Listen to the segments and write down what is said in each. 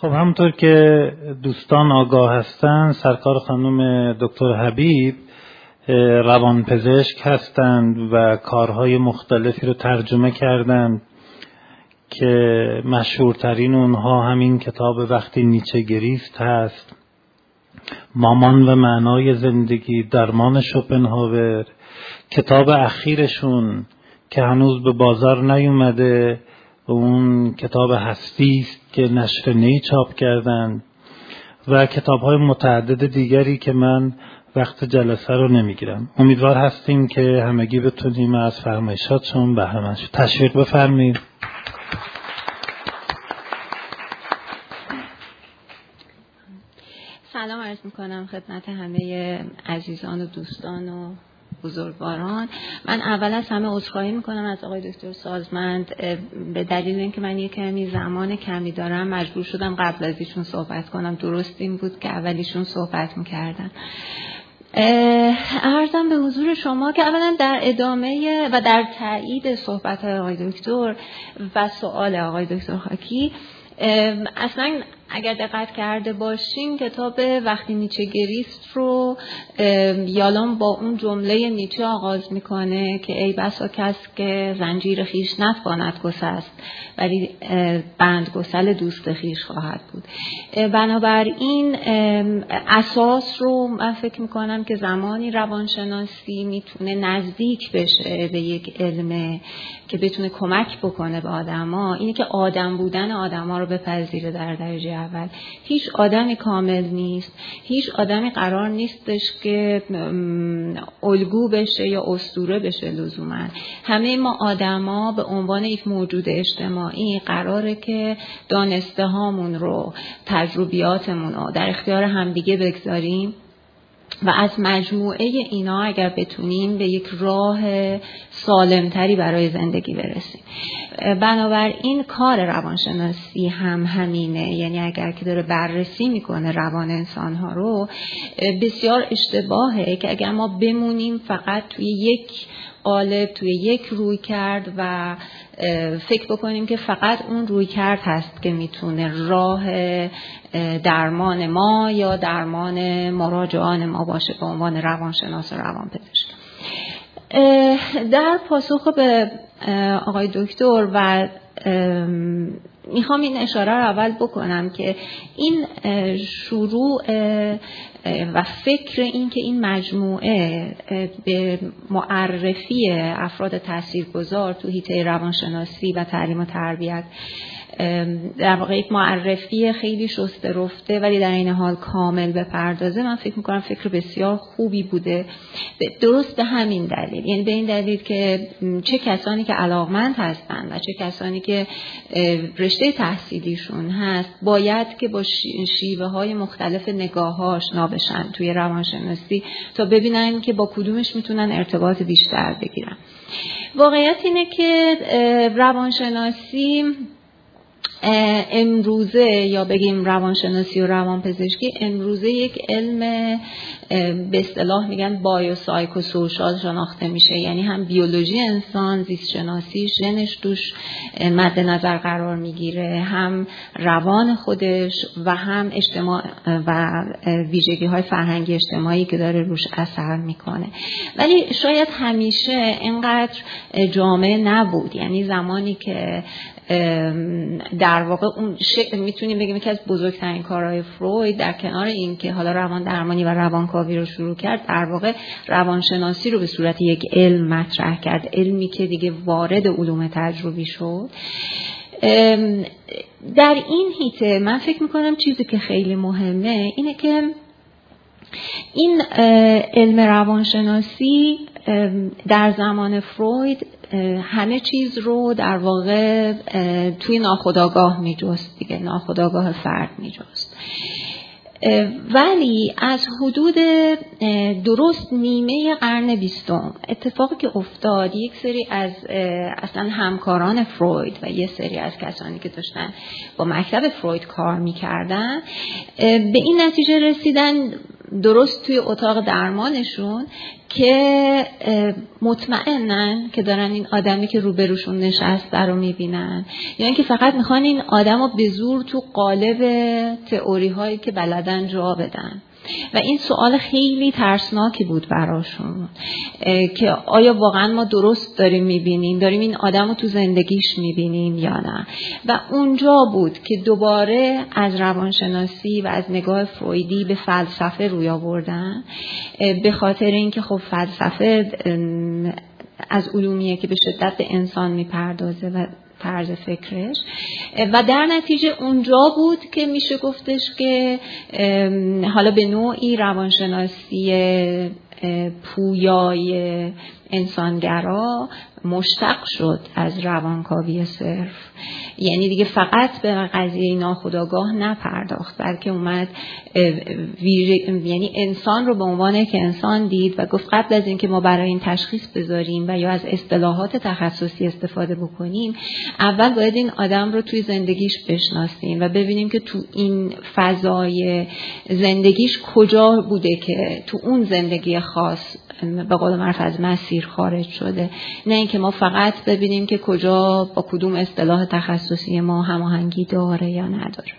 خب همونطور که دوستان آگاه هستند سرکار خانم دکتر حبیب روانپزشک هستند و کارهای مختلفی رو ترجمه کردند که مشهورترین اونها همین کتاب وقتی نیچه گریست هست. مامان و معنای زندگی درمان شوپنهاور کتاب اخیرشون که هنوز به بازار نیومده. اون کتاب هستی است که نشر نی چاپ کردند و کتاب های متعدد دیگری که من وقت جلسه رو نمی‌گیرم. امیدوار هستیم که همگی بتونیم از فرمایشاتشون به همش تشویق بفرمایید. سلام عرض می‌کنم خدمت همه عزیزان و دوستان و بزرگواران. من اول از همه عذرخواهی می‌کنم از آقای دکتر سازمند به دلیل اینکه من یک کمی زمان کمی دارم مجبور شدم قبل از ایشون صحبت کنم. درست این بود که اولیشون صحبت می‌کردن. ارزم به حضور شما که اولا در ادامه و در تایید صحبت آقای دکتر و سوال آقای دکتر خاکی اصلا اگر دقت کرده باشین کتاب وقتی نیچه گریست رو یالام با اون جمله نیچه آغاز می‌کنه که ای بسا کس که زنجیر خیش نتواند گسست ولی بند گسل دوست خیش خواهد بود. بنابراین اساس رو من فکر می‌کنم که زمانی روانشناسی می‌تونه نزدیک بشه به یک علم که بتونه کمک بکنه به آدما اینه که آدم بودن آدما رو بپذیره در درجه اول. هیچ آدمی کامل نیست. هیچ آدمی قرار نیستش که الگو بشه یا استوره بشه لزوما. همه ما آدما به عنوان یک موجود اجتماعی قراره که دانسته هامون رو تجربیاتمون رو در اختیار همدیگه بگذاریم. و از مجموعه اینا اگر بتونیم به یک راه سالمتری برای زندگی برسیم. بنابراین کار روانشناسی هم همینه. یعنی اگر که داره بررسی می‌کنه روان انسان ها رو بسیار اشتباهه که اگر ما بمونیم فقط توی یک قالب توی یک روی کرد و فکر بکنیم که فقط اون روی کرد هست که می‌تونه راه درمان ما یا درمان مراجعان ما باشه به عنوان روانشناس و روانپزشک. در پاسخ به آقای دکتر و می‌خوام این اشاره رو اول بکنم که این شروع و فکر این که این مجموعه به معرفی افراد تاثیرگذار تو حیطه روانشناسی و تعلیم و تربیت در واقع یک معرفی خیلی شسته رفته ولی در این حال کامل بپردازه. من فکر می‌کنم فکر بسیار خوبی بوده. درست به همین دلیل. یعنی به این دلیل که چه کسانی که علاقمند هستند و چه کسانی که رشته تحصیلیشون هست باید که با شیوه های مختلف نگاه آشنا بشن توی روانشناسی تا ببینن که با کدومش می‌تونن ارتباط بیشتر بگیرن. واقعیت اینه که روانشناسی امروزه یا بگیم روانشناسی و روانپزشکی امروزه یک علم به اصطلاح میگن بایو سایکو سوشال شناخته میشه. یعنی هم بیولوژی انسان زیست شناسی ژنش توش مد نظر قرار می‌گیره. هم روان خودش و هم اجتماع و ویژگی های فرهنگی اجتماعی که داره روش اثر می‌کنه. ولی شاید همیشه اینقدر جامعه نبود. یعنی زمانی که در واقع اون می‌تونیم بگیم که از بزرگترین کارهای فروید در کنار این که حالا روان درمانی و روانکاوی رو شروع کرد در واقع روانشناسی رو به صورت یک علم مطرح کرد. علمی که دیگه وارد علوم تجربی شد. در این هیته من فکر می‌کنم چیزی که خیلی مهمه اینه که این علم روانشناسی در زمان فروید همه چیز رو در واقع توی ناخداگاه میجست دیگه ناخداگاه فرد میجست. ولی از حدود درست نیمه قرن بیستم اتفاقی که افتاد یک سری از اصلا همکاران فروید و یه سری از کسانی که داشتن با مکتب فروید کار می‌کردن به این نتیجه رسیدن درست توی اتاق درمانشون که مطمئنن که دارن این آدمی که روبروشون نشسته رو می‌بینن. یعنی که فقط می‌خوان این آدم رو به زور تو قالب تئوری هایی که بلدن جا بدن. و این سوال خیلی ترسناکی بود براشون که آیا واقعا ما درست داریم می‌بینیم؟ داریم این آدم رو تو زندگیش می‌بینیم یا نه؟ و اونجا بود که دوباره از روانشناسی و از نگاه فرویدی به فلسفه روی آوردن به خاطر اینکه خب فلسفه از علومیه که به شدت به انسان می‌پردازه و طرز فکرش. و در نتیجه اونجا بود که میشه گفتش که حالا به نوعی روانشناسی پویای انسانگرا مشتق شد از روانکاوی صرف. یعنی دیگه فقط به قضیه ناخداگاه نپرداخت بلکه اومد یعنی انسان رو به عنوان که انسان دید و گفت قبل از اینکه ما برای این تشخیص بذاریم و یا از اصطلاحات تخصصی استفاده بکنیم اول باید این آدم رو توی زندگیش بشناسیم و ببینیم که تو این فضای زندگیش کجا بوده که تو اون زندگی خاص به قول معروف از مسیر خارج شده. نه اینکه ما فقط ببینیم که کجا با کدوم اصطلاح تخصصی ما هماهنگی داره یا نداره.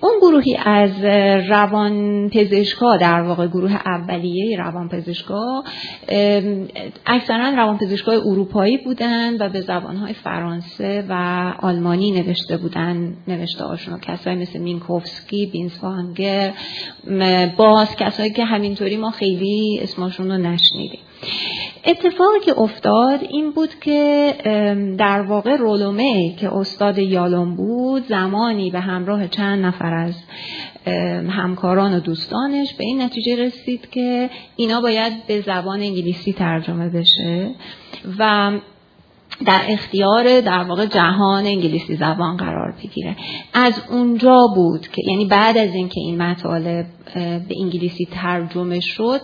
اون گروهی از روان پزشکا در واقع گروه اولیه روان پزشکا اکثرا روان پزشکای اروپایی بودن و به زبانهای فرانسه و آلمانی نوشته بودن نوشته هاشون کسایی مثل مینکوفسکی بینسوانگر باز کسایی که همینطوری ما خیلی اسمشون رو نشنیدیم. اتفاقی که افتاد این بود که در واقع رولومه که استاد یالون بود زمانی به همراه چند نفر از همکاران و دوستانش به این نتیجه رسید که اینا باید به زبان انگلیسی ترجمه بشه و در اختیار در واقع جهان انگلیسی زبان قرار بگیره. از اونجا بود که یعنی بعد از اینکه این مطالب به انگلیسی ترجمه شد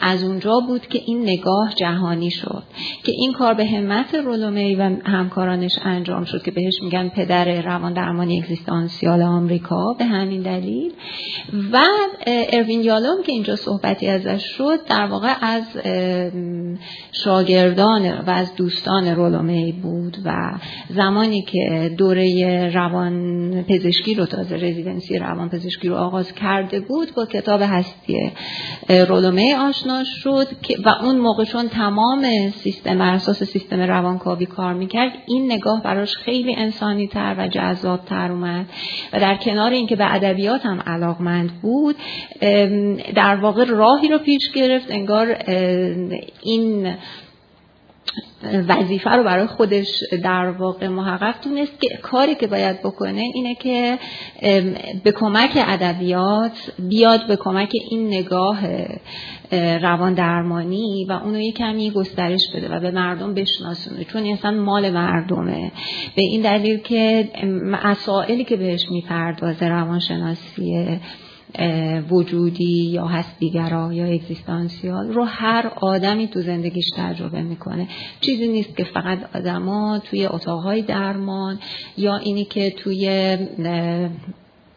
از اونجا بود که این نگاه جهانی شد. که این کار به همت رولومی و همکارانش انجام شد که بهش میگن پدر روان درمانی اگزیستانسیال آمریکا به همین دلیل. و اروین یالوم که اینجا صحبتی ازش شد در واقع از شاگردان و از دوستان رولومی بود و زمانی که دوره روان پزشکی رو تازه رزیدنسی روان پزشکی رو آغاز کرده بود با کتاب هستی رولومه آشنا شد و اون موقع چون تمام سیستم اساس سیستم روانکاوی کار می‌کرد این نگاه براش خیلی انسانی تر و جذاب تر اومد و در کنار اینکه به ادبیات هم علاقمند بود در واقع راهی رو پیش گرفت انگار این وظیفه رو برای خودش در واقع محقق تونست که کاری که باید بکنه اینه که به کمک ادبیات بیاد به کمک این نگاه روان درمانی و اونو یه کمی گسترش بده و به مردم بشناسونه. چون اصلا مال مردمه. به این دلیل که مسائلی که بهش می‌پردازه روانشناسی وجودی یا هستیگرا یا اگزیستانسیال رو هر آدمی تو زندگیش تجربه می‌کنه. چیزی نیست که فقط آدما توی اتاقهای درمان یا اینی که توی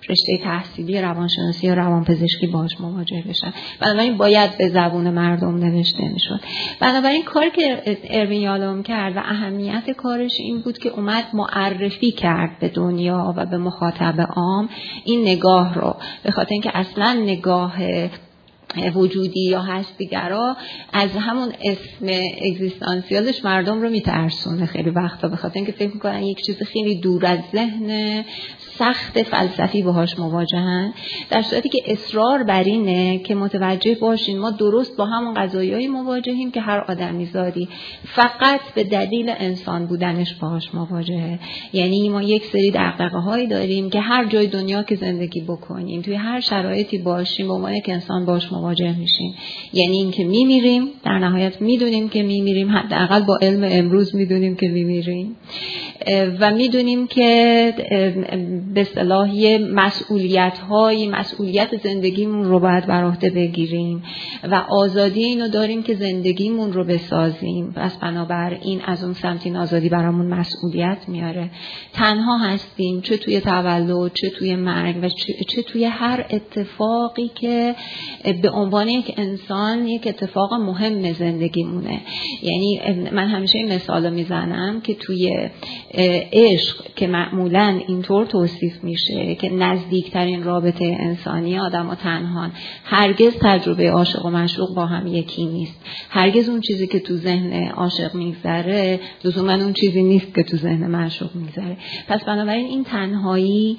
رشته تحصیلی روانشناسی یا روانپزشکی باش مواجه بشن. بنابراین باید به زبون مردم نوشته می‌شد. بنابراین کاری که اروین یالوم کرد و اهمیت کارش این بود که اومد معرفی کرد به دنیا و به مخاطب عام این نگاه رو. به خاطر اینکه اصلا نگاه وجودی یا هستیگرا از همون اسم اگزیستانسیالش مردم رو میترسونه خیلی وقتا. به خاطر اینکه فکر می‌کنن یک چیز خیلی دور از ذهن سخت فلسفی باهاش مواجهن در صورتی که اصرار بر اینه که متوجه باشین ما درست با همون قضایایی مواجهیم که هر آدمی زادی. فقط به دلیل انسان بودنش باهاش مواجهه. یعنی ما یک سری دقدقه هایی داریم که هر جای دنیا که زندگی بکنیم توی هر شرایطی باشیم به عنوان که انسان باش مواجه میشیم. یعنی اینکه میمیریم در نهایت می‌دونیم که میمیریم حداقل با علم امروز می‌دونیم که میمیریم. و می‌دونیم که به صلاح مسئولیت های مسئولیت زندگیمون رو باید بر عهده بگیریم و آزادی اینو داریم که زندگیمون رو بسازیم. پس بنابراین از اون سمت این آزادی برامون مسئولیت میاره. تنها هستیم چه توی تولد چه توی مرگ و چه توی هر اتفاقی که به عنوان یک انسان یک اتفاق مهم زندگیمونه. یعنی من همیشه این مثال می‌زنم که توی عشق که معمولا اینطور توصیف میشه که نزدیکترین رابطه انسانی آدم و تنهان. هرگز تجربه عاشق و مشروق با هم یکی نیست. هرگز اون چیزی که تو ذهن عاشق میگذره لزوما اون چیزی نیست که تو ذهن مشروق میگذره. پس بنابراین این تنهایی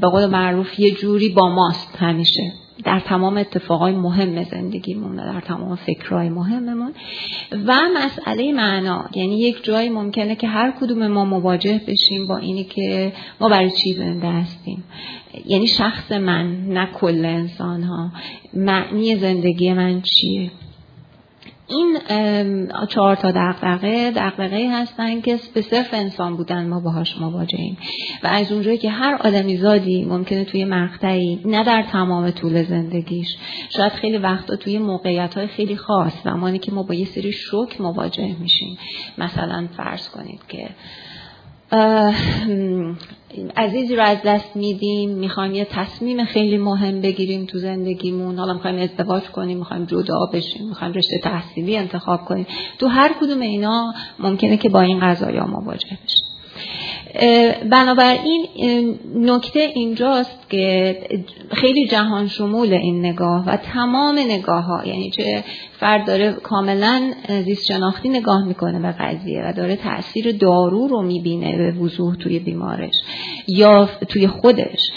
به قول معروف یه جوری با ماست همیشه. در تمام اتفاقای مهم زندگیمون در تمام فکرهای مهممون. و مسئله معنا یعنی یک جایی ممکنه که هر کدوم ما مواجه بشیم با اینی که ما برای چی زنده هستیم. یعنی شخص من نه کل انسان ها معنی زندگی من چیه؟ این چهار تا دقدقه دقدقه هستن که به صرف انسان بودن ما باهاش مواجهیم. و از اونجایی که هر آدمی زادی ممکنه توی مقطعی نه در تمام طول زندگیش. شاید خیلی وقتا توی موقعیت های خیلی خاص زمانی که ما با یه سری شوک مواجه میشیم. مثلا فرض کنید که عزیزی رو از دست میدیم. می‌خوایم یه تصمیم خیلی مهم بگیریم تو زندگیمون. حالا می‌خوایم ازدواج کنیم می‌خوایم جدا بشیم می‌خوایم رشته تحصیلی انتخاب کنیم. تو هر کدوم اینا ممکنه که با این قضايا مواجه بشیم. بنابراین نکته اینجاست که خیلی جهان شمول این نگاه و تمام نگاه ها یعنی چه فرد داره کاملا زیست شناختی نگاه می‌کنه به قضیه و داره تاثیر دارو رو می‌بینه به وضوح توی بیمارش یا توی خودش.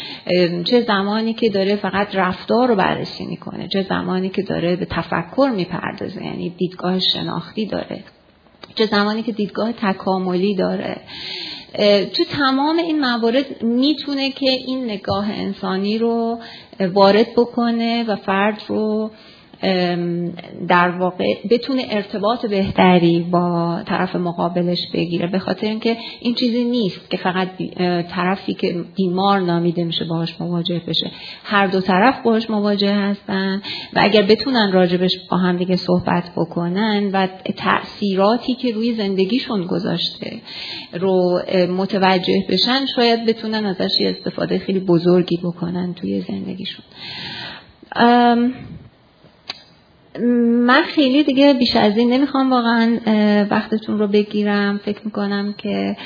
چه زمانی که داره فقط رفتار رو بررسی می‌کنه چه زمانی که داره به تفکر می‌پردازه یعنی دیدگاه شناختی داره. چه زمانی که دیدگاه تکاملی داره. تو تمام این موارد می‌تونه که این نگاه انسانی رو وارد بکنه و فرد رو در واقع بتونه ارتباط بهتری با طرف مقابلش بگیره. به خاطر اینکه این چیزی نیست که فقط طرفی که بیمار نامیده میشه باهاش مواجه بشه. هر دو طرف باهاش مواجه هستن و اگر بتونن راجبش با هم دیگه صحبت بکنن و تأثیراتی که روی زندگیشون گذاشته رو متوجه بشن شاید بتونن ازش استفاده خیلی بزرگی بکنن توی زندگیشون. من خیلی دیگه بیش از این نمی‌خوام واقعا وقتتون رو بگیرم. فکر می‌کنم که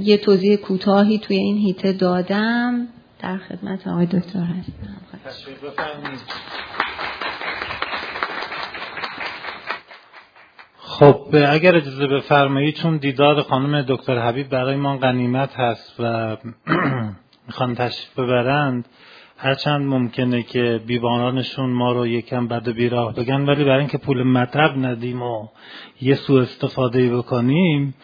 یه توضیح کوتاهی توی این هیته دادم. در خدمت آقای دکتر هستم. خب اگر اجازه بفرمایید چون دیدار خانم دکتر حبیب برای ما غنیمت هست و می‌خوان تشریف ببرند هرچند ممکنه که بیبانانشون ما رو یکم بد و بیراه بگن ولی برای اینکه پول مطب ندیم و یه سو استفاده بکنیم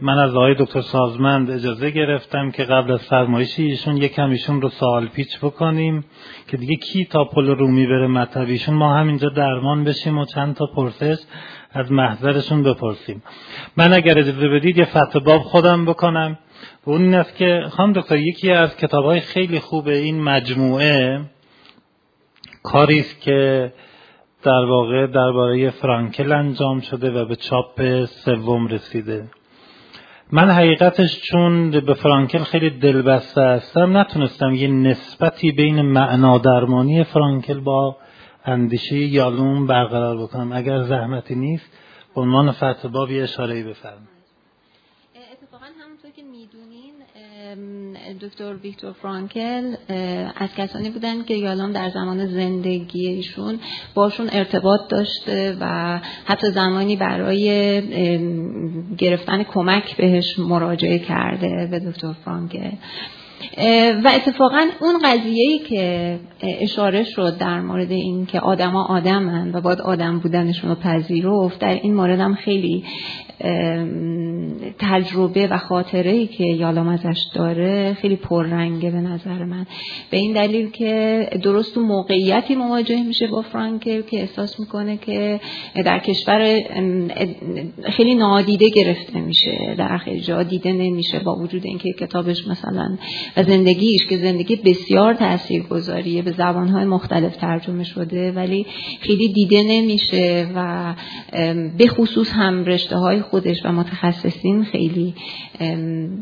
من از آقای دکتر سازمند اجازه گرفتم که قبل از فرمایش ایشون یکم ایشون رو سوال پیچ بکنیم که دیگه کی تا پل رومی بره مطبیشون ما همینجا درمان بشیم و چند تا پرسش از محضرشون بپرسیم. من اگر اجازه بدید یه فتح باب خودم بکنم. اون است که خانم دکتر یکی از کتاب های خیلی خوب این مجموعه کاری است که در واقع درباره فرانکل انجام شده و به چاپ سوم رسیده. من حقیقتش چون به فرانکل خیلی دلبسته هستم نتونستم یه نسبتی بین معنا درمانی فرانکل با اندیشه یالون برقرار بکنم. اگر زحمتی نیست به عنوان فتح بابی اشاره بفرمایید. دکتر ویکتور فرانکل از کسانی بودن که یالام در زمان زندگی ایشون باشون ارتباط داشته و حتی زمانی برای گرفتن کمک بهش مراجعه کرده به دکتر فرانکل. و اتفاقا اون قضیه که اشاره شد در مورد این که آدما آدمن و باید آدم بودنشون رو پذیرفت در این مورد هم خیلی تجربه و خاطره ای که یالام ازش داره خیلی پررنگه به نظر من. به این دلیل که درست تو موقعیتی مواجه میشه با فرانکل که احساس می‌کنه که در کشور خیلی نادیده گرفته میشه در خیلی جا دیده نمیشه با وجود اینکه کتابش مثلا و زندگیش که زندگی بسیار تاثیرگذاریه به زبانهای مختلف ترجمه شده ولی خیلی دیده نمیشه و به خصوص هم رشته های خودش و متخصصین خیلی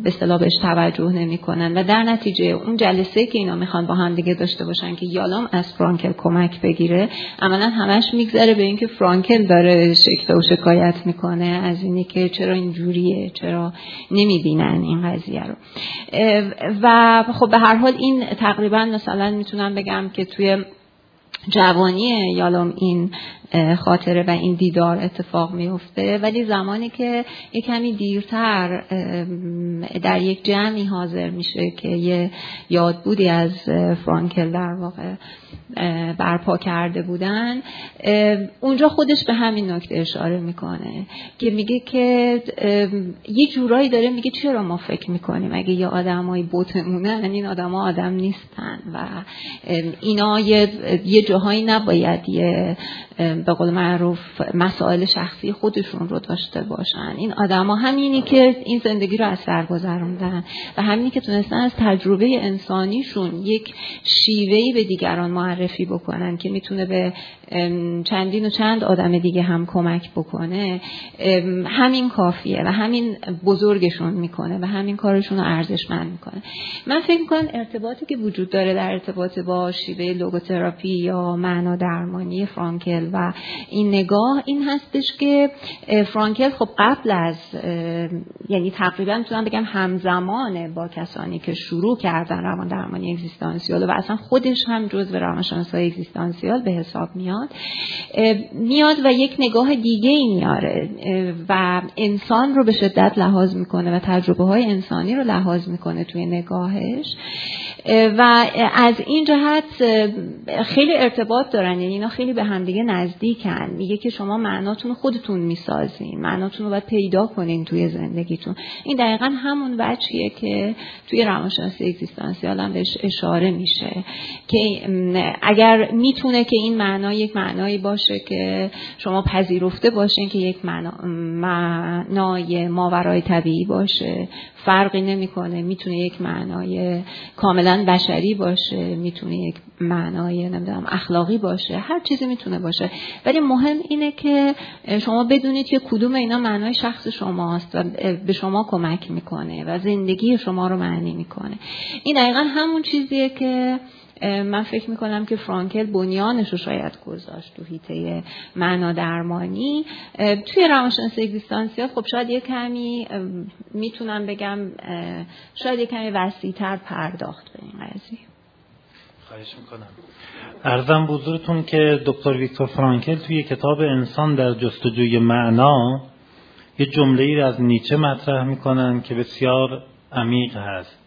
به اصطلاح بهش توجه نمی‌کنن. و در نتیجه اون جلسه که اینا می‌خوان با هم دیگه داشته باشن که یالام از فرانکل کمک بگیره عملا همش میگذره به اینکه فرانکل داره شکل و شکایت می‌کنه از اینی که چرا اینجوریه چرا نمی‌بینن این قضیه رو. و خب به هر حال این تقریبا مثلا می‌تونم بگم که توی جوانی یالام این خاطره و این دیدار اتفاق میفته ولی زمانی که یک کمی دیرتر در یک جمعی حاضر میشه که یه یادبودی از فرانکل در واقع برپا کرده بودن اونجا خودش به همین نکته اشاره می‌کنه که میگه که یه جورایی داره میگه چرا ما فکر می‌کنیم اگه یه آدمایی بوتمونن این آدما آدم نیستن و اینا یه, یه جاهایی نباید یه به قول معروف مسائل شخصی خودشون رو داشته باشن. این آدما همینی که این زندگی رو از سر گذروندن و همینی که تونستن از تجربه انسانیشون یک شیوهی به دیگران معرفی بکنن که می‌تونه به چندین و چند آدم دیگه هم کمک بکنه همین کافیه و همین بزرگشون می‌کنه و همین کارشون رو ارزشمند می‌کنه. من فکر می‌کنم ارتباطی که وجود داره در ارتباط با شیوه لوگوتراپی یا معنا درمانی فرانکل و این نگاه این هستش که فرانکل خب قبل از یعنی تقریبا می‌تونم بگم همزمانه با کسانی که شروع کردن روان درمانی اگزیستانسیال و اصلا خودش هم جزء روانشناسای اگزیستانسیال به حساب میاد میاد و یک نگاه دیگه ای میاره و انسان رو به شدت لحاظ می‌کنه و تجربه های انسانی رو لحاظ می‌کنه توی نگاهش. و از این جهت خیلی ارتباط دارن یعنی اینا خیلی به همدیگه نزدیکن. میگه که شما معناتون خودتون می‌سازین معناتون رو باید پیدا کنین توی زندگیتون. این دقیقا همون وجهیه که توی روانشناسی اگزیستانسیال هم بهش اشاره میشه که اگر می‌تونه که این معنا یک معنایی باشه که شما پذیرفته باشین که یک معنا معنای ماورای طبیعی باشه. فرقی نمی‌کنه. می‌تونه یک معنای کاملا بشری باشه. می‌تونه یک معنای نمی‌دونم اخلاقی باشه. هر چیزی می‌تونه باشه. ولی مهم اینه که شما بدونید که کدوم اینا معنای شخص شماست و به شما کمک می‌کنه و زندگی شما رو معنی می‌کنه. این دقیقا همون چیزیه که من فکر می‌کنم که فرانکل بنیانش رو شاید گذاشت تو هیته معنا درمانی. توی روانشناسی اگزیستانسیال خب شاید یه کمی می‌تونم بگم شاید یه کمی وسیعتر پرداخت به این قضیه. خواهش می‌کنم. ارزم بزرگتون که دکتر ویکتور فرانکل توی کتاب انسان در جستجوی معنا یه جمله ای از نیچه مطرح می‌کنن که بسیار عمیق هست.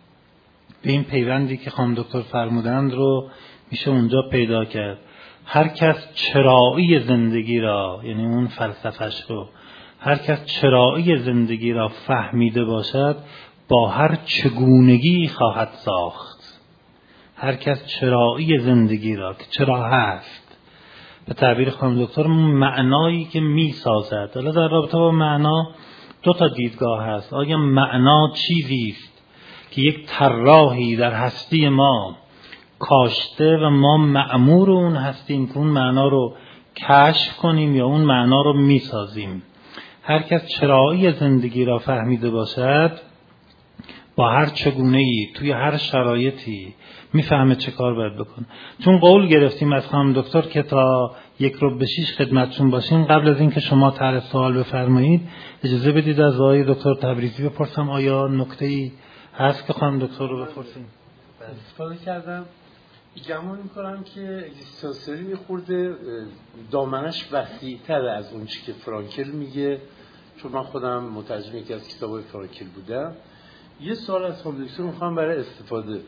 به این پیوندی که خانم دکتر فرمودند رو میشه اونجا پیدا کرد. هر کس چرایی زندگی را یعنی اون فلسفش رو هر کس چرایی زندگی را فهمیده باشد با هر چگونگی خواهد ساخت. هر کس چرایی زندگی را که چرا هست. به تعبیر خانم دکتر معنایی که می‌سازد. حالا در رابطه با معنا دو تا دیدگاه هست. آیا معنا چیزی است؟ که یک طراحی در هستی ما کاشته و ما معمور اون هستیم که اون معنا رو کشف کنیم یا اون معنا رو می‌سازیم. هر کس چرایی زندگی را فهمیده باشد با هر چگونه ای توی هر شرایطی می‌فهمه چه کار باید بکن چون قول گرفتیم از خانم دکتر که تا یک رو به شیش خدمتشون باشیم قبل از اینکه شما طرح سوال بفرمایید اجازه بدید از آقای دکتر تبریزی بپرسم آیا نکته ای هست که خانم دکتر رو بپرسیم. استفاده کردم. گمان می‌کنم که اگزیستانسیالی خورده دامنش وسیع تر از اون چی که فرانکل میگه. چون من خودم مترجم یکی از کتاب فرانکل بودم. یه سال از خانم دکتر می‌خوام برای استفاده.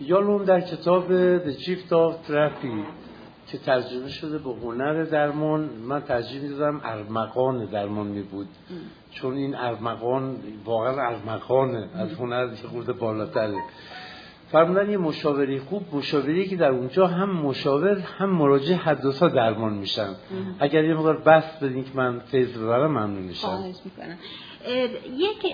یالوم در کتاب The Chief of Therapy. که ترجمه شده به هنر درمان. من ترجیح می‌دادم ارمغان درمان می بود. چون این ارمغان واقعا ارمغانه از هنر که خورده بالاتره. فرمودن یه مشاوری خوب مشاوری که در اونجا هم مشاور هم مراجع هر دو درمان میشن. اگر یه مقدار بس بدین که من فیض ببرم ممنون میشم. یک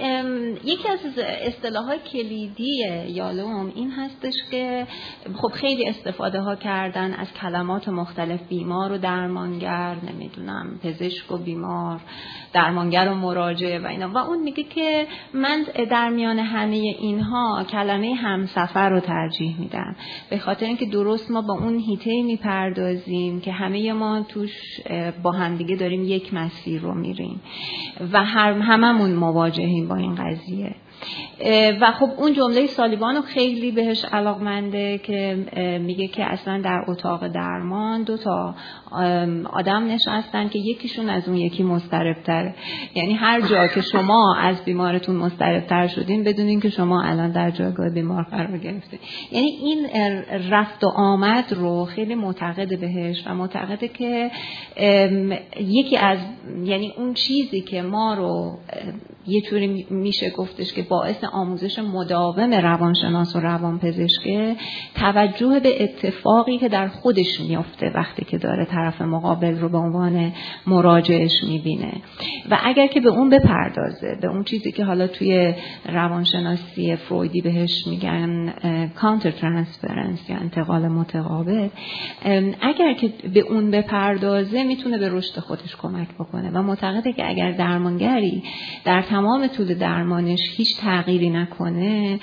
یکی از اصطلاحات کلیدی یالوم این هستش که خب خیلی استفاده ها کردن از کلمات مختلف بیمار و درمانگر نمی‌دونم پزشک و بیمار درمانگر و مراجعه و اینا. و اون میگه که من در میان همه اینها کلمه همسفر رو ترجیح میدم. به خاطر اینکه درست ما با اون هیته می‌پردازیم که همه ما توش با همدیگه داریم یک مسیر رو میریم. و هر هممون مواجهیم با این قضیه. و خب اون جمله سالیبانو خیلی بهش علاقمنده که میگه که اصلا در اتاق درمان دو تا آدم نشستن که یکیشون از اون یکی مستربتره یعنی هر جا که شما از بیمارتون مستربتر شدین بدونین که شما الان در جایگاه بیمار قرار گرفتین یعنی این رفت و آمد رو خیلی معتقد بهش و معتقده که یکی از یعنی اون چیزی که ما رو یه طوری میشه گفتش که باعث آموزش مداوم روانشناس و روانپزشکه توجه به اتفاقی که در خودش میافته وقتی که داره طرف مقابل رو به عنوان مراجعش می‌بینه. و اگر که به اون بپردازه به اون چیزی که حالا توی روانشناسی فرویدی بهش میگن کانتر ترانسفرنس یا انتقال متقابل اگر که به اون بپردازه می‌تونه به رشد خودش کمک بکنه. و معتقده که اگر درمانگری در تمام طول درمانش هیچ تغییری نکنه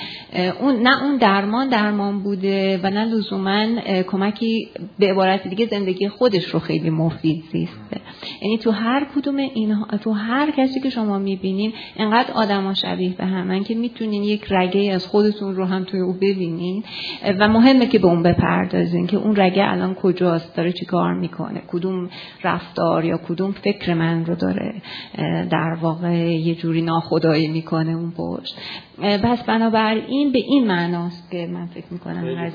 اون نه اون درمان درمان بوده و نه لزوما کمکی به عبارت دیگه زندگی خودش رو خیلی مفید زیسته. یعنی تو هر کدوم این تو هر کسی که شما می‌بینین انقدر آدما شبیه به همن که می‌تونین یک رگه از خودتون رو هم توی او ببینین. و مهمه که به اون بپردازین که اون رگه الان کجاست داره چی کار می‌کنه کدوم رفتار یا کدوم فکر من رو داره در واقع یه جوری ناخدایی می‌کنه اون پشت. پس بنابراین به این معناست که من فکر می‌کنم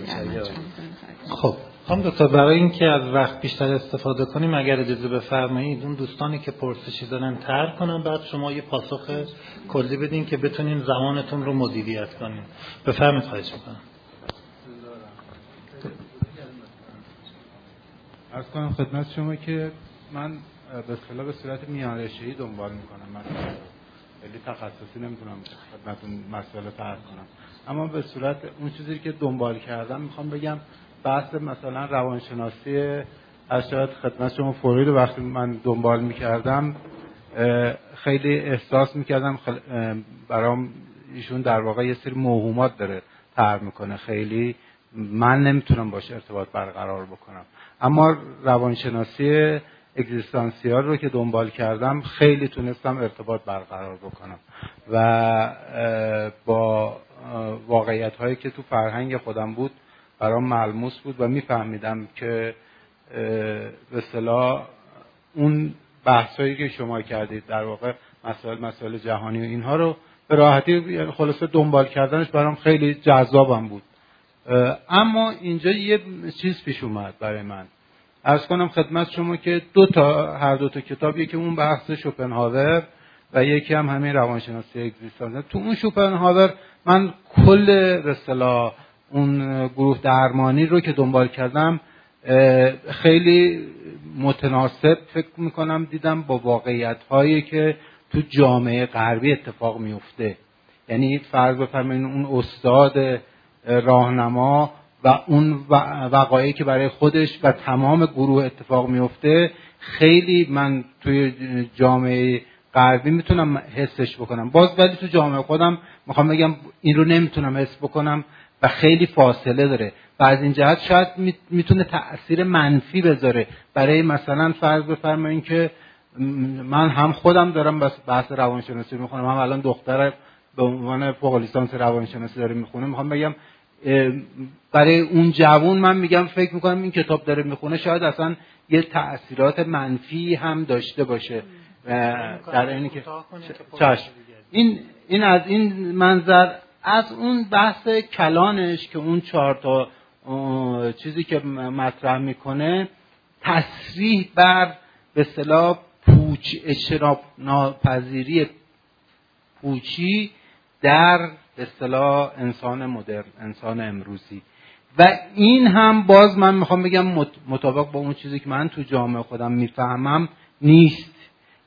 خب خانم دکتر برای اینکه از وقت بیشتر استفاده کنیم اگر اجازه بفرمایید اون دوستانی که پرسشی دارن ترک کنن بعد شما یه پاسخ کلی بدین که بتونین زمانتون رو مدیریت کنین. بفرمایید خواهش می‌کنم. از کنم خدمت شما که من به به صورت میان دنبال می‌کنم. من خیلی تخصصی نمی‌تونم خدمتون مسئله فرق کنم. اما به صورت اون چیزی که دنبال کردم می‌خوام بگم بحث مثلا روانشناسی از شاید خدمت شما فورید وقتی من دنبال می‌کردم خیلی احساس می‌کردم برام ایشون در واقع یه سری موهومات داره تر می‌کنه. خیلی من نمی‌تونم باشه ارتباط برقرار بکنم. اما روانشناسی اگزیستانسیال رو که دنبال کردم خیلی تونستم ارتباط برقرار بکنم. و با واقعیت هایی که تو فرهنگ خودم بود برام ملموس بود و میفهمیدم که به صلاح اون بحثایی که شما کردید در واقع مسائل مسائل جهانی و اینها رو به راحتی خلاصه دنبال کردنش برام خیلی جذابم بود. اما اینجا یه چیز پیش اومد برای من. ارز کنم خدمت شما که دو تا هر دو تا کتاب یکی اون بحث شوپنهاور و یکی هم همین روانشناسی اگزیستانس. تو اون شوپنهاور من کل رسلا اون گروه درمانی رو که دنبال کردم خیلی متناسب فکر می‌کنم دیدم با واقعیت هایی که تو جامعه غربی اتفاق میفته یعنی فرض بفرمایید اون استاد راهنما و اون وقایعی که برای خودش و تمام گروه اتفاق میفته خیلی من توی جامعه غربی می‌تونم حسش بکنم. باز ولی تو جامعه خودم می‌خوام بگم این رو نمی‌تونم حس بکنم و خیلی فاصله داره. و از این جهت شاید می‌تونه تاثیر منفی بذاره. برای مثلا فرض بفرمایید که من هم خودم دارم بحث روانشناسی می‌خونم هم الان دختر به عنوان فوق لیسانس روانشناسی داره می‌خونه. می‌خوام بگم برای اون جوون من میگم فکر می‌کنم این کتاب داره می‌خونه شاید اصلا یه تاثیرات منفی هم داشته باشه. در اینی که این این از این منظر از اون بحث کلانش که اون چهار تا چیزی که مطرح می‌کنه تصریح بر به اصطلاح پوچ اجتناب ناپذیری پوچی در به اصطلاح انسان مدرن انسان امروزی. و این هم باز من می‌خوام بگم مطابق با اون چیزی که من تو جامعه خودم می‌فهمم نیست.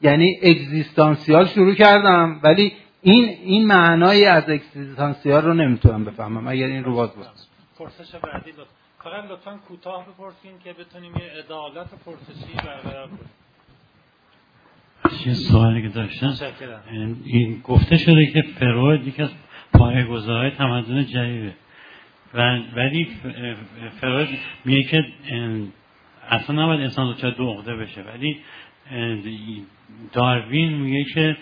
یعنی اگزیستانسیال شروع کردم ولی این این معنای از اگزیستانسیال رو نمی‌تونم بفهمم. اگر این رو باز بود پرسش بعدی لطفا فقط لطفا کوتاه بپرسین که بتونیم یه عدالت پرسشی برقرار کنیم. یه سوالی که داشتم. این گفته شده که فروید یکی از پایه‌گذارهای تمدن جدیده. و ولی فروید میگه که اصلا نباید انسان دچار دو عقده بشه. ولی داروین میگه که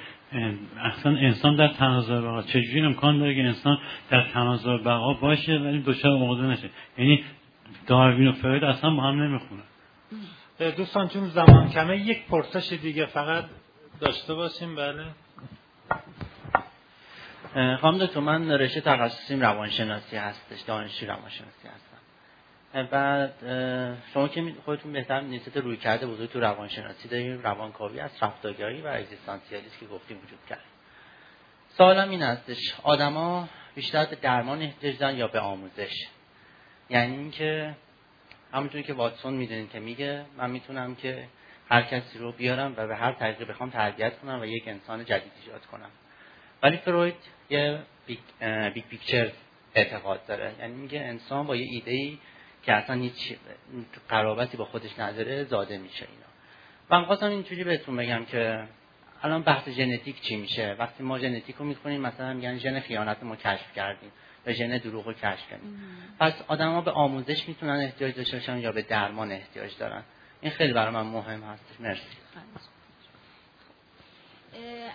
اصلا انسان در تناظر بقا. چجوری امکان داره که انسان در تناظر بقا باشه ولی دچار عقده نشه؟ یعنی داروین و فروید اصلا با هم نمی‌خونه دوستان چون زمان کمه یک پرسش دیگه فقط داشته باشیم. بله. خانم دکتر من رشته تخصصیم روانشناسی هستش دانشجو روانشناسی هستم. بعد شما که خودتون بهتر نیست روی کرده بزرگ تو روانشناسی داریم روانکاوی از رفتارگرایی و اگزیستانسیالیسم که گفتیم وجود کرد سوالم این هستش آدما بیشتر به درمان احتیاج دارن یا به آموزش؟ یعنی اینکه همونطوری که واتسون می‌دونید که میگه من می‌تونم که هر کسی رو بیارم و به هر طریقی بخوام تربیت کنم و یک انسان جدید ایجاد کنم. ولی فروید یه big, big picture اعتقاد داره. یعنی میگه انسان با یه ایده ای که اصلا هیچ قرابتی با خودش نداره زاده میشه اینا. من خواستم اینجوری بهتون بگم که الان بحث ژنتیک چی میشه؟ وقتی ما ژنتیک رو می‌خونیم مثلا میگن ژن خیانت ما کشف کردیم و ژن دروغ رو کشف کردیم. پس آدما به آموزش می‌تونن احتیاج داشته باشن یا به درمان احتیاج دارن. این خیلی برای من مهم هست. مرسی.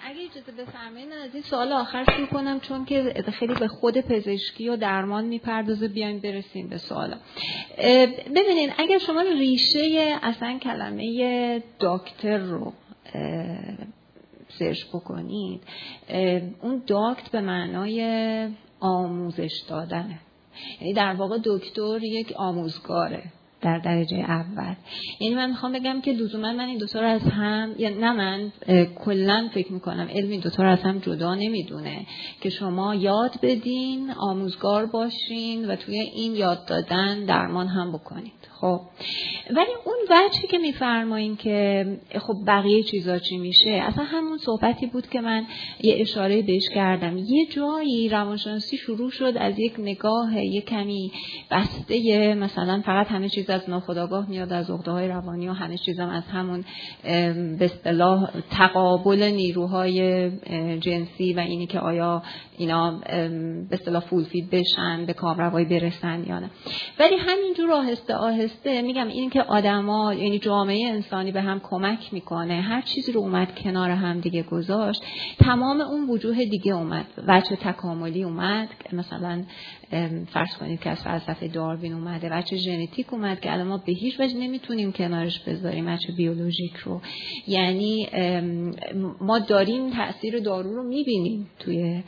اگه اجازه بفرمایید از این سوال آخر شروع کنم چون که خیلی به خود پزشکی و درمان می‌پردازه. بیایم برسیم به سوالا. ببینید اگر شما ریشه اصلا کلمه داکتر رو سرچ بکنید اون داکت به معنای آموزش دادنه. یعنی در واقع دکتر یک آموزگاره. در درجه اول. یعنی من می‌خوام بگم که لزوما من این دوتا رو از هم یا نه من کلا فکر می‌کنم علم این دوتا رو از هم جدا نمی‌دونه که شما یاد بدین آموزگار باشین و توی این یاد دادن درمان هم بکنید. خب. ولی اون وجهی که میفرمایین که خب بقیه چیزا چی میشه؟ اصلا همون صحبتی بود که من یه اشاره بهش کردم. یه جایی روانشناسی شروع شد از یک نگاه یه کمی بسته مثلا فقط همه چیز از ناخودآگاه میاد از عقده های روانی و همه چیزم از همون به اصطلاح تقابل نیروهای جنسی و اینی که آیا اینا به اصطلاح فولفید بشن به کامروایی برسن یا نه. ولی همینجور آهسته آهسته میگم این که آدما یعنی جامعه انسانی به هم کمک می‌کنه هر چیزی رو اومد کنار هم دیگه گذاشت تمام اون وجوه دیگه اومد وجه تکاملی اومد مثلا فرض کنید که از فلسفه داروین اومده بچه ژنتیک اومد که الان ما به هیچ وجه نمی‌تونیم کنارش بذاریم بچه بیولوژیک رو. یعنی ما داریم تاثیر دارو رو می‌بینیم توی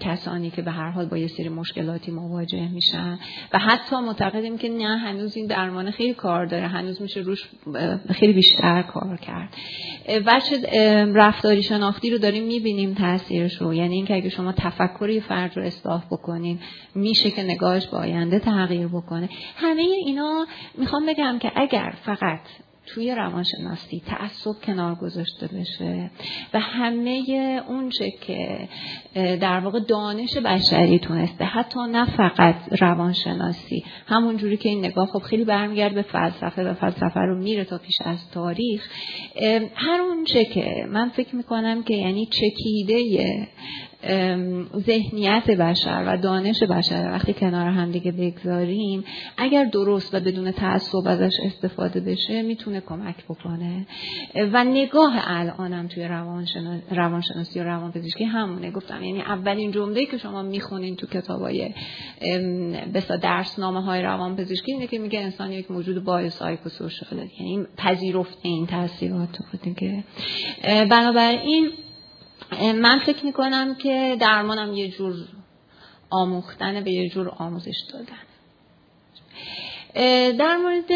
کسانی که به هر حال با یه سری مشکلاتی مواجه میشن. و حتی معتقدیم که نه هنوز این درمان خیلی کار داره. هنوز میشه روش خیلی بیشتر کار کرد. بچه رفتاری شناختی رو داریم می‌بینیم تاثیرش رو. یعنی اینکه اگه شما تفکری فرد رو اصلاح بکنین میشه که نگاهش به آینده تغییر بکنه. همه اینا می‌خوام بگم که اگر فقط توی روانشناسی تعصب کنار گذاشته بشه و همه اونچه که در واقع دانش بشری تونسته حتی نه فقط روانشناسی همون جوری که این نگاه خب خیلی برمیگرد به فلسفه و فلسفه رو میره تا پیش از تاریخ هر اونچه که من فکر می‌کنم که یعنی چکیده ذهنیت بشر و دانش بشر وقتی کنار هم دیگه بگذاریم اگر درست و بدون تعصب ازش استفاده بشه می‌تونه کمک بکنه. و نگاه الانم توی روانشناسی و روانپزشکی همونه. گفتم یعنی اولین جمله که شما می‌خونین تو کتابای بسا درسنامه های روانپزشکی اینه که میگه انسان یک موجود بایوسایکوسوشاله. یعنی پذیرفته این تاثیرات که بنابراین من فکر می‌کنم که درمانم یه جور آموختن به یه جور آموزش دادن. در مورد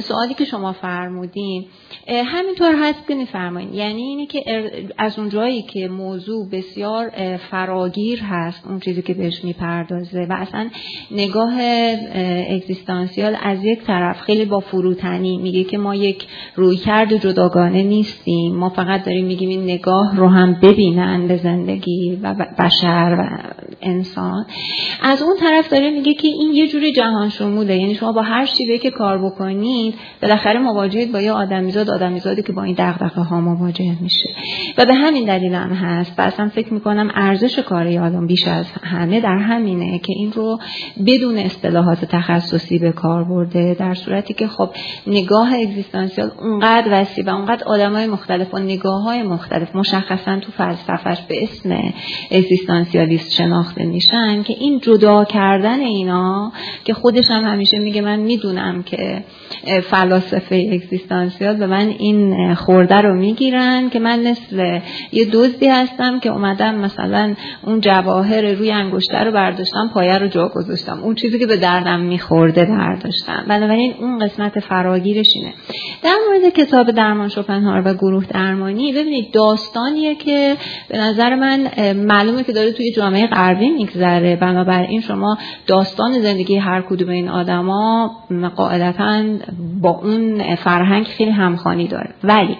سوالی که شما فرمودین همینطور هست که میفرمایید یعنی اینی که از اون جایی که موضوع بسیار فراگیر هست اون چیزی که بهش می‌پردازه و اصلا نگاه اگزیستانسیال از یک طرف خیلی با فروتنی میگه که ما یک رویکرد جداگانه نیستیم. ما فقط داریم میگیم این نگاه رو هم ببینن به زندگی و بشر و انسان. از اون طرف داره میگه که این یه جوری جهان شموله. یعنی شما با هر شیوه که کار بکنید بالاخره مواجهید با یه آدمیزاد آدمیزادی که با این دغدغه ها مواجه میشه. و به همین دلیل هم هست. و اصلا فکر می‌کنم ارزش کار یادم بیش از همه در همینه که این رو بدون اصطلاحات تخصصی به کار برده. در صورتی که خب نگاه اگزیستانسیال اونقدر وسیع و اونقدر آدمای مختلف و نگاه های مختلف مشخصا تو فلسفهش به اسم اگزیستانسیالیست شناخته میشن که این جدا کردن اینا که خودش هم همیشه میگه من می‌دونم که فلاسفه اگزیستانسیال به من این خورده رو می‌گیرن که من مثل یه دزدی هستم که اومدم مثلا اون جواهر روی انگشتر رو برداشتم پایه رو جا گذاشتم. اون چیزی که به دردم میخورده برداشتم. بنابراین اون قسمت فراگیرش اینه. در مورد کتاب درمان شوپنهاور و گروه درمانی ببینید داستانیه که به نظر من معلومه که داره توی جامعه غربی میگذره. بنابراین شما داستان زندگی هر کدوم این آدما قاعدتا با اون فرهنگ خیلی همخوانی داره. ولی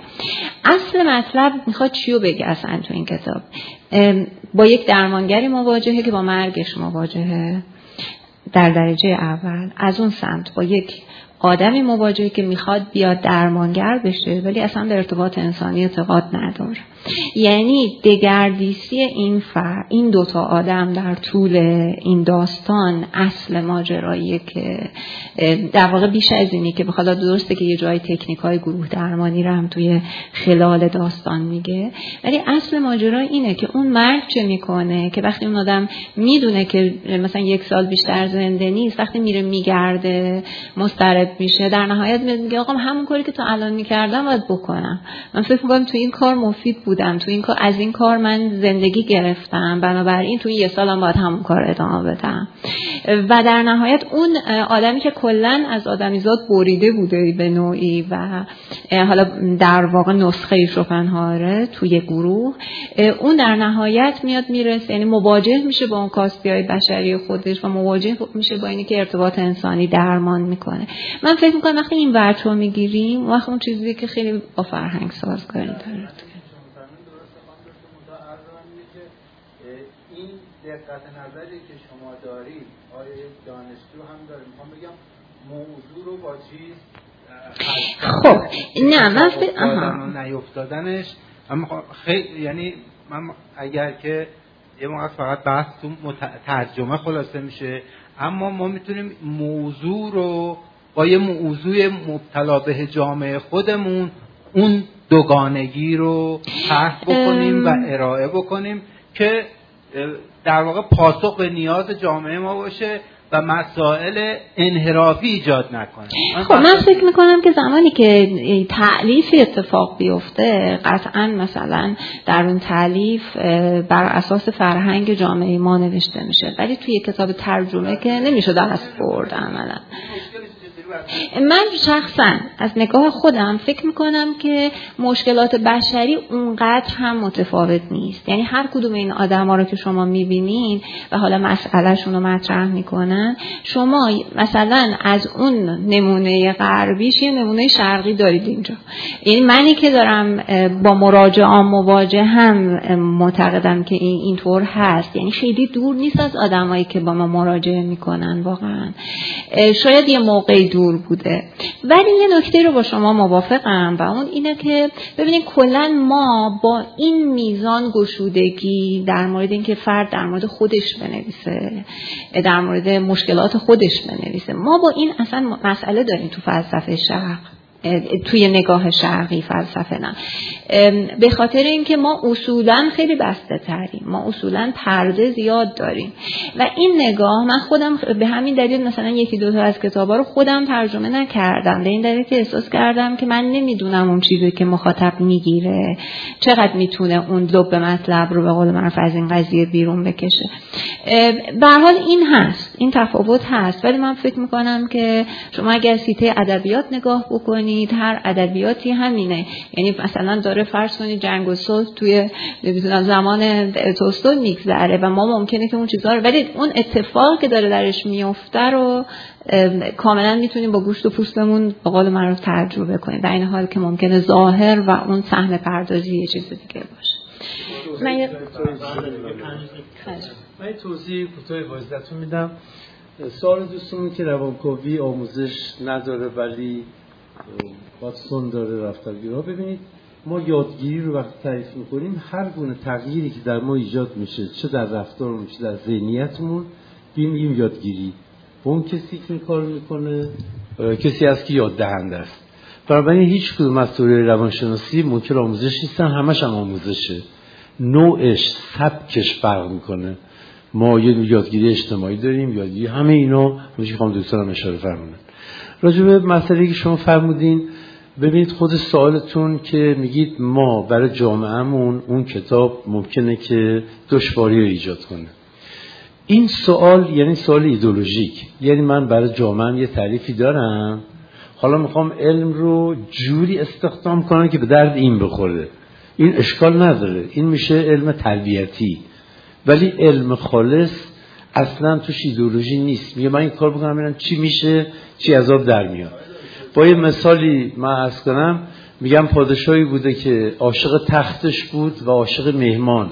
اصل مطلب می‌خواد چیو بگه اصلا تو این کتاب؟ با یک درمانگری مواجهه که با مرگش مواجهه. در درجه اول از اون سمت با یک آدمی مواجهه که می‌خواد بیاد درمانگر بشه ولی اصلا به ارتباط انسانی اعتقاد نداره. یعنی دگردیسی این فر این دوتا آدم در طول این داستان اصل ماجرایی که در واقع بیش از اینی که بخواد درسته که یه جای تکنیک های گروه درمانی رو هم توی خلال داستان میگه ولی اصل ماجرا اینه که اون مرد چه می‌کنه که وقتی اون آدم می‌دونه که مثلا یک سال بیشتر زنده نیست وقتی میره میگرده مسترب میشه در نهایت میگه آقا همون کاری که تو الان می‌کردم باید بکنم. من فکر می‌کنم تو این کار مفید بودم. تو این کار از این کار من زندگی گرفتم. بنابراین تو یه سالم باید همون کار ادامه بدم. و در نهایت اون آدمی که کلا از آدمیزاد بریده بوده به نوعی و حالا در واقع نسخه شوپنهاره توی گروه اون در نهایت میاد می‌رسه. یعنی مواجه میشه با اون کاستی های بشری خودش و مواجه میشه با اینی که ارتباط انسانی درمان می‌کنه. من فکر می‌کنم وقتی این ورچ رو می‌گیریم وقت اون چیزی که خیلی با فرهنگ سازگاری داره. دقت نظری که شما دارید آیا دانشجو هم دارید؟ می‌خوام بگم موضوع رو با چیز خب نه من فکر نیفتادنش خیلی یعنی من اگر که یه موقع فقط بحث تو ترجمه خلاصه میشه اما ما می‌تونیم موضوع رو با یه موضوع مبتلا به جامعه خودمون اون دوگانگی رو طرح بکنیم و ارائه بکنیم که در واقع پاسخ به نیاز جامعه ما باشه و مسائل انحرافی ایجاد نکنه. خب من فکر می‌کنم که زمانی که تعلیف اتفاق بیفته قطعا مثلا در اون تعلیف بر اساس فرهنگ جامعه ما نوشته میشه. ولی توی کتاب ترجمه که نمیشه دست برد عملا. من شخصا از نگاه خودم فکر می‌کنم که مشکلات بشری اونقدر هم متفاوت نیست. یعنی هر کدوم این آدم ها رو که شما می‌بینین و حالا مسئلهشون رو مطرح می‌کنن شما مثلا از اون نمونه غربیش یه نمونه شرقی دارید اینجا. یعنی منی که دارم با مراجعان مواجه هم معتقدم که این اینطور هست. یعنی خیلی دور نیست از آدمایی که با ما مراجعه می‌کنن واقعا. شاید یه موقعی بوده. ولی یه نکته رو با شما موافقم و اون اینه که ببینید کلا ما با این میزان گشودگی در مورد اینکه فرد در مورد خودش بنویسه در مورد مشکلات خودش بنویسه ما با این اصلا مسئله داریم تو فلسفه شرق. توی نگاه شرقی فلسفه نه. به خاطر اینکه ما اصولا خیلی بسته تریم. ما اصولا پرده زیاد داریم. و این نگاه من خودم به همین دلیل مثلا یکی دو تا از کتابا رو خودم ترجمه نکردم. به این دلیل که احساس کردم که من نمی‌دونم اون چیزی که مخاطب می‌گیره. چقدر می‌تونه اون لب مطلب رو به قول معروف از این قضیه بیرون بکشه. به حال این هست. این تفاوت هست. ولی من فکر می‌کنم که شما اگر سیته ادبیات نگاه بکنید هر ادبیاتی همینه. یعنی مثلا داره فرض کنید جنگ و صلح توی نمی‌دونم زمان توستون میگذره و ما ممکنه که اون چیزها رو ولی اون اتفاق که داره درش میفته رو کاملا می‌تونیم با گوشت و پوستمون به قول من رو تجربه کنیم در این حال که ممکنه ظاهر و اون صحنه پردازی یه چیز دیگه باشه. من یه توضیح کوتاه بازدتون میدم. سوال دوستمون که روانکاوی آموزش نداره ولی واتسون داره رفتارگیرها ببینید ما یادگیری رو وقتی تعریف می‌کنیم هر گونه تغییری که در ما ایجاد میشه چه در رفتارمون چه در ذهنیتمون میگیم یادگیری. اون کسی که کار می‌کنه کسی هست که یاد دهنده است. بنابراین هیچ کدوم از روانشناسی ممکن آموزش نیستن همش هم آموزشه. نوعش سبکش فرق می‌کنه. ما یه یادگیری اجتماعی داریم یادگیری همه اینا میشه خواهم دوستانم اشاره فرمونن راجع به مسئله که شما فرمودین ببینید خود سوالتون که میگید ما برای جامعهمون اون کتاب ممکنه که دشواری رو ایجاد کنه. این سوال یعنی سوال ایدولوژیک. یعنی من برای جامعهم یه تعریفی دارم. حالا می‌خوام علم رو جوری استخدام کنم که به درد این بخوره. این اشکال نداره. این میشه علم تربیتی. ولی علم خالص اصلا توش ایدولوژی نیست. میگه من این کار بکنم ببینم چی میشه چی عذاب در میاد. با یه مثالی من از کنم میگم پادشاهی بوده که عاشق تختش بود و عاشق مهمان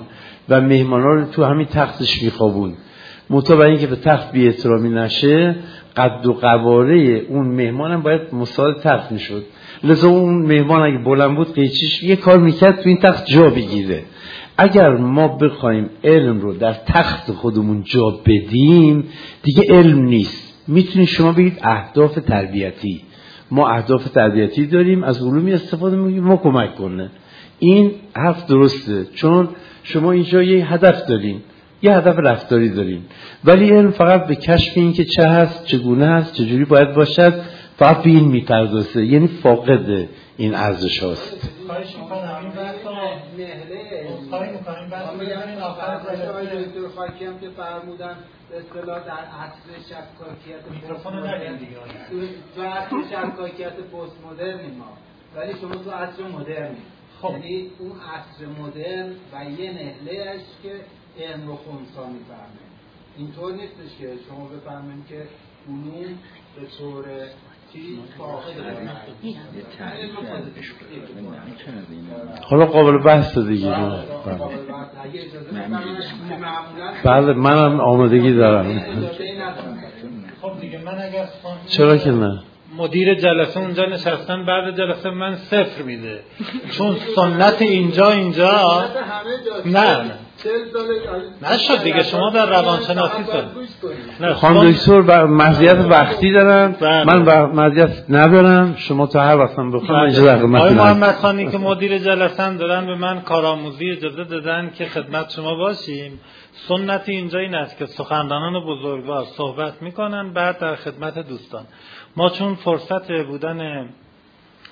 و مهمان رو تو همین تختش میخوابون منتها اینکه به تخت بی نشه قد و قواره اون مهمان هم باید مساعد تخت می‌شد. لذا اون مهمان اگه بلند بود قیچیش یه کار می‌کرد تو این تخت جا بگیره. اگر ما بخوایم علم رو در تخت خودمون جا بدیم دیگه علم نیست. می‌تونید شما بگید اهداف تربیتی. ما اهداف تربیتی داریم از علومی استفاده میگیم ما کمک کنه. این حرف درسته چون شما اینجا یه هدف دارین یه هدف رفتاری دارین. ولی علم فقط به کشف این که چه هست چگونه هست چجوری باید باشد فقط به این می‌پردازه. یعنی فاقد این ارزش هاست. خاکی هم که فرمودن به اصطلاح در عصر شکاکیت تو عصر شکاکیت پست مدرنی ما. ولی شما تو عصر مدرنی خب. یعنی اون عصر مدرن و یه نهلهش که علم رو خونسا می‌فهمه. اینطور نیستش که شما بفهمید که علوم به طور حالا قابل بحث دیگه. بله منم آمادگی دارم. خب دیگه من اگر چرا که نه؟ مدیر جلسه اونجا نشستن بعد جلسه من صفر میده. چون سنت اینجا اینجا. نه نشد دیگه شما در روانشناسی نه خانم دکتر مزیت وقتی دارن. بله. من مزیت ندارم. شما تا هر وقت هم بخونم اینجا در آقای محمد خانی که مدیر جلسه دارن به من کارآموزی اجازه دادن که خدمت شما باشیم. سنت اینجا این است که سخنرانان بزرگوار صحبت می‌کنن بعد در خدمت دوستان. ما چون فرصت بودن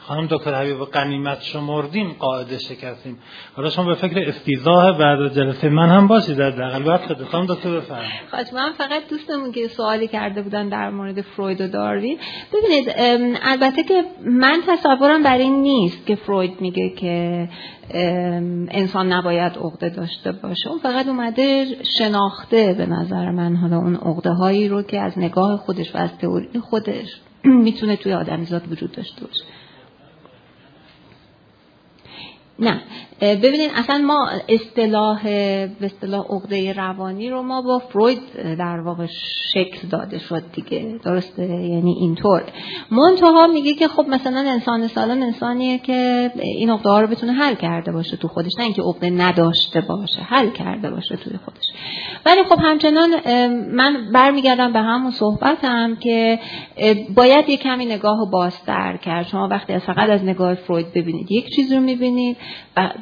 خانم دکتر حبیب قنیمت شمردیم قاعده شکستیم. حالا شما به فکر استیزاه بعد جلسه من هم باشید در دقل وقت خانم دکتر بفرمایید. خواهش من فقط دوستمون که سوالی کرده بودن در مورد فروید و داروین. ببینید البته که من تصورم بر این نیست که فروید میگه که انسان نباید عقده داشته باشه. اون فقط اومده شناخته به نظر من حالا اون عقده هایی رو که از نگاه خودش و از تئوری خودش می‌تونه توی آدمیزاد وجود داشته باشه. نه ببینید اصلا ما اصطلاح به اصطلاح عقده روانی رو ما با فروید در واقع شکل داده شد دیگه. درسته؟ یعنی اینطور. منتها میگه که خب مثلا انسان سالم انسانیه که این عقده رو بتونه حل کرده باشه تو خودش. نه اینکه عقده نداشته باشه حل کرده باشه توی خودش. ولی خب همچنان من برمیگردم به همون صحبتم که باید یک کمی نگاه بازتر کرد. شما وقتی فقط از نگاه فروید ببینید. یک چیز رو می‌بینید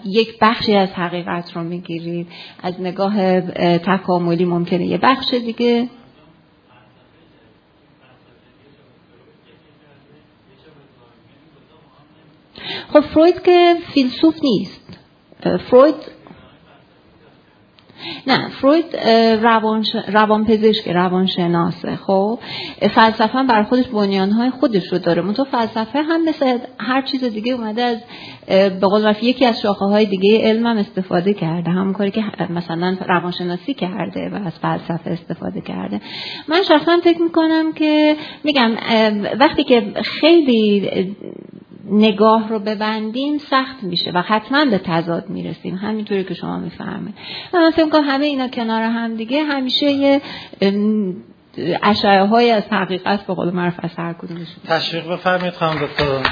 یک بخشی از حقیقت رو می‌گیرید. از نگاه تکاملی ممکنه یه بخش دیگه. خب فروید که فیلسوف نیست. فروید نه فروید روان روانپزشک روانشناسه خب. فلسفه بر خودش بنیانهای خودش رو داره. منتها فلسفه هم مثل هر چیز دیگه اومده از به قول یکی از شاخه های دیگه علم هم استفاده کرده. همون کاری که مثلا روانشناسی کرده و از فلسفه استفاده کرده. من شخصا فکر می‌کنم که میگم وقتی که خیلی نگاه رو ببندیم سخت میشه و حتما به تضاد می‌رسیم. همینطوری که شما می‌فهمید من فکر کنم همه اینا کنار هم دیگه همیشه یه اشعه های از حقیقت به قول معروف از هر کدومشون. تشویق بفرمایید خانم دکتر.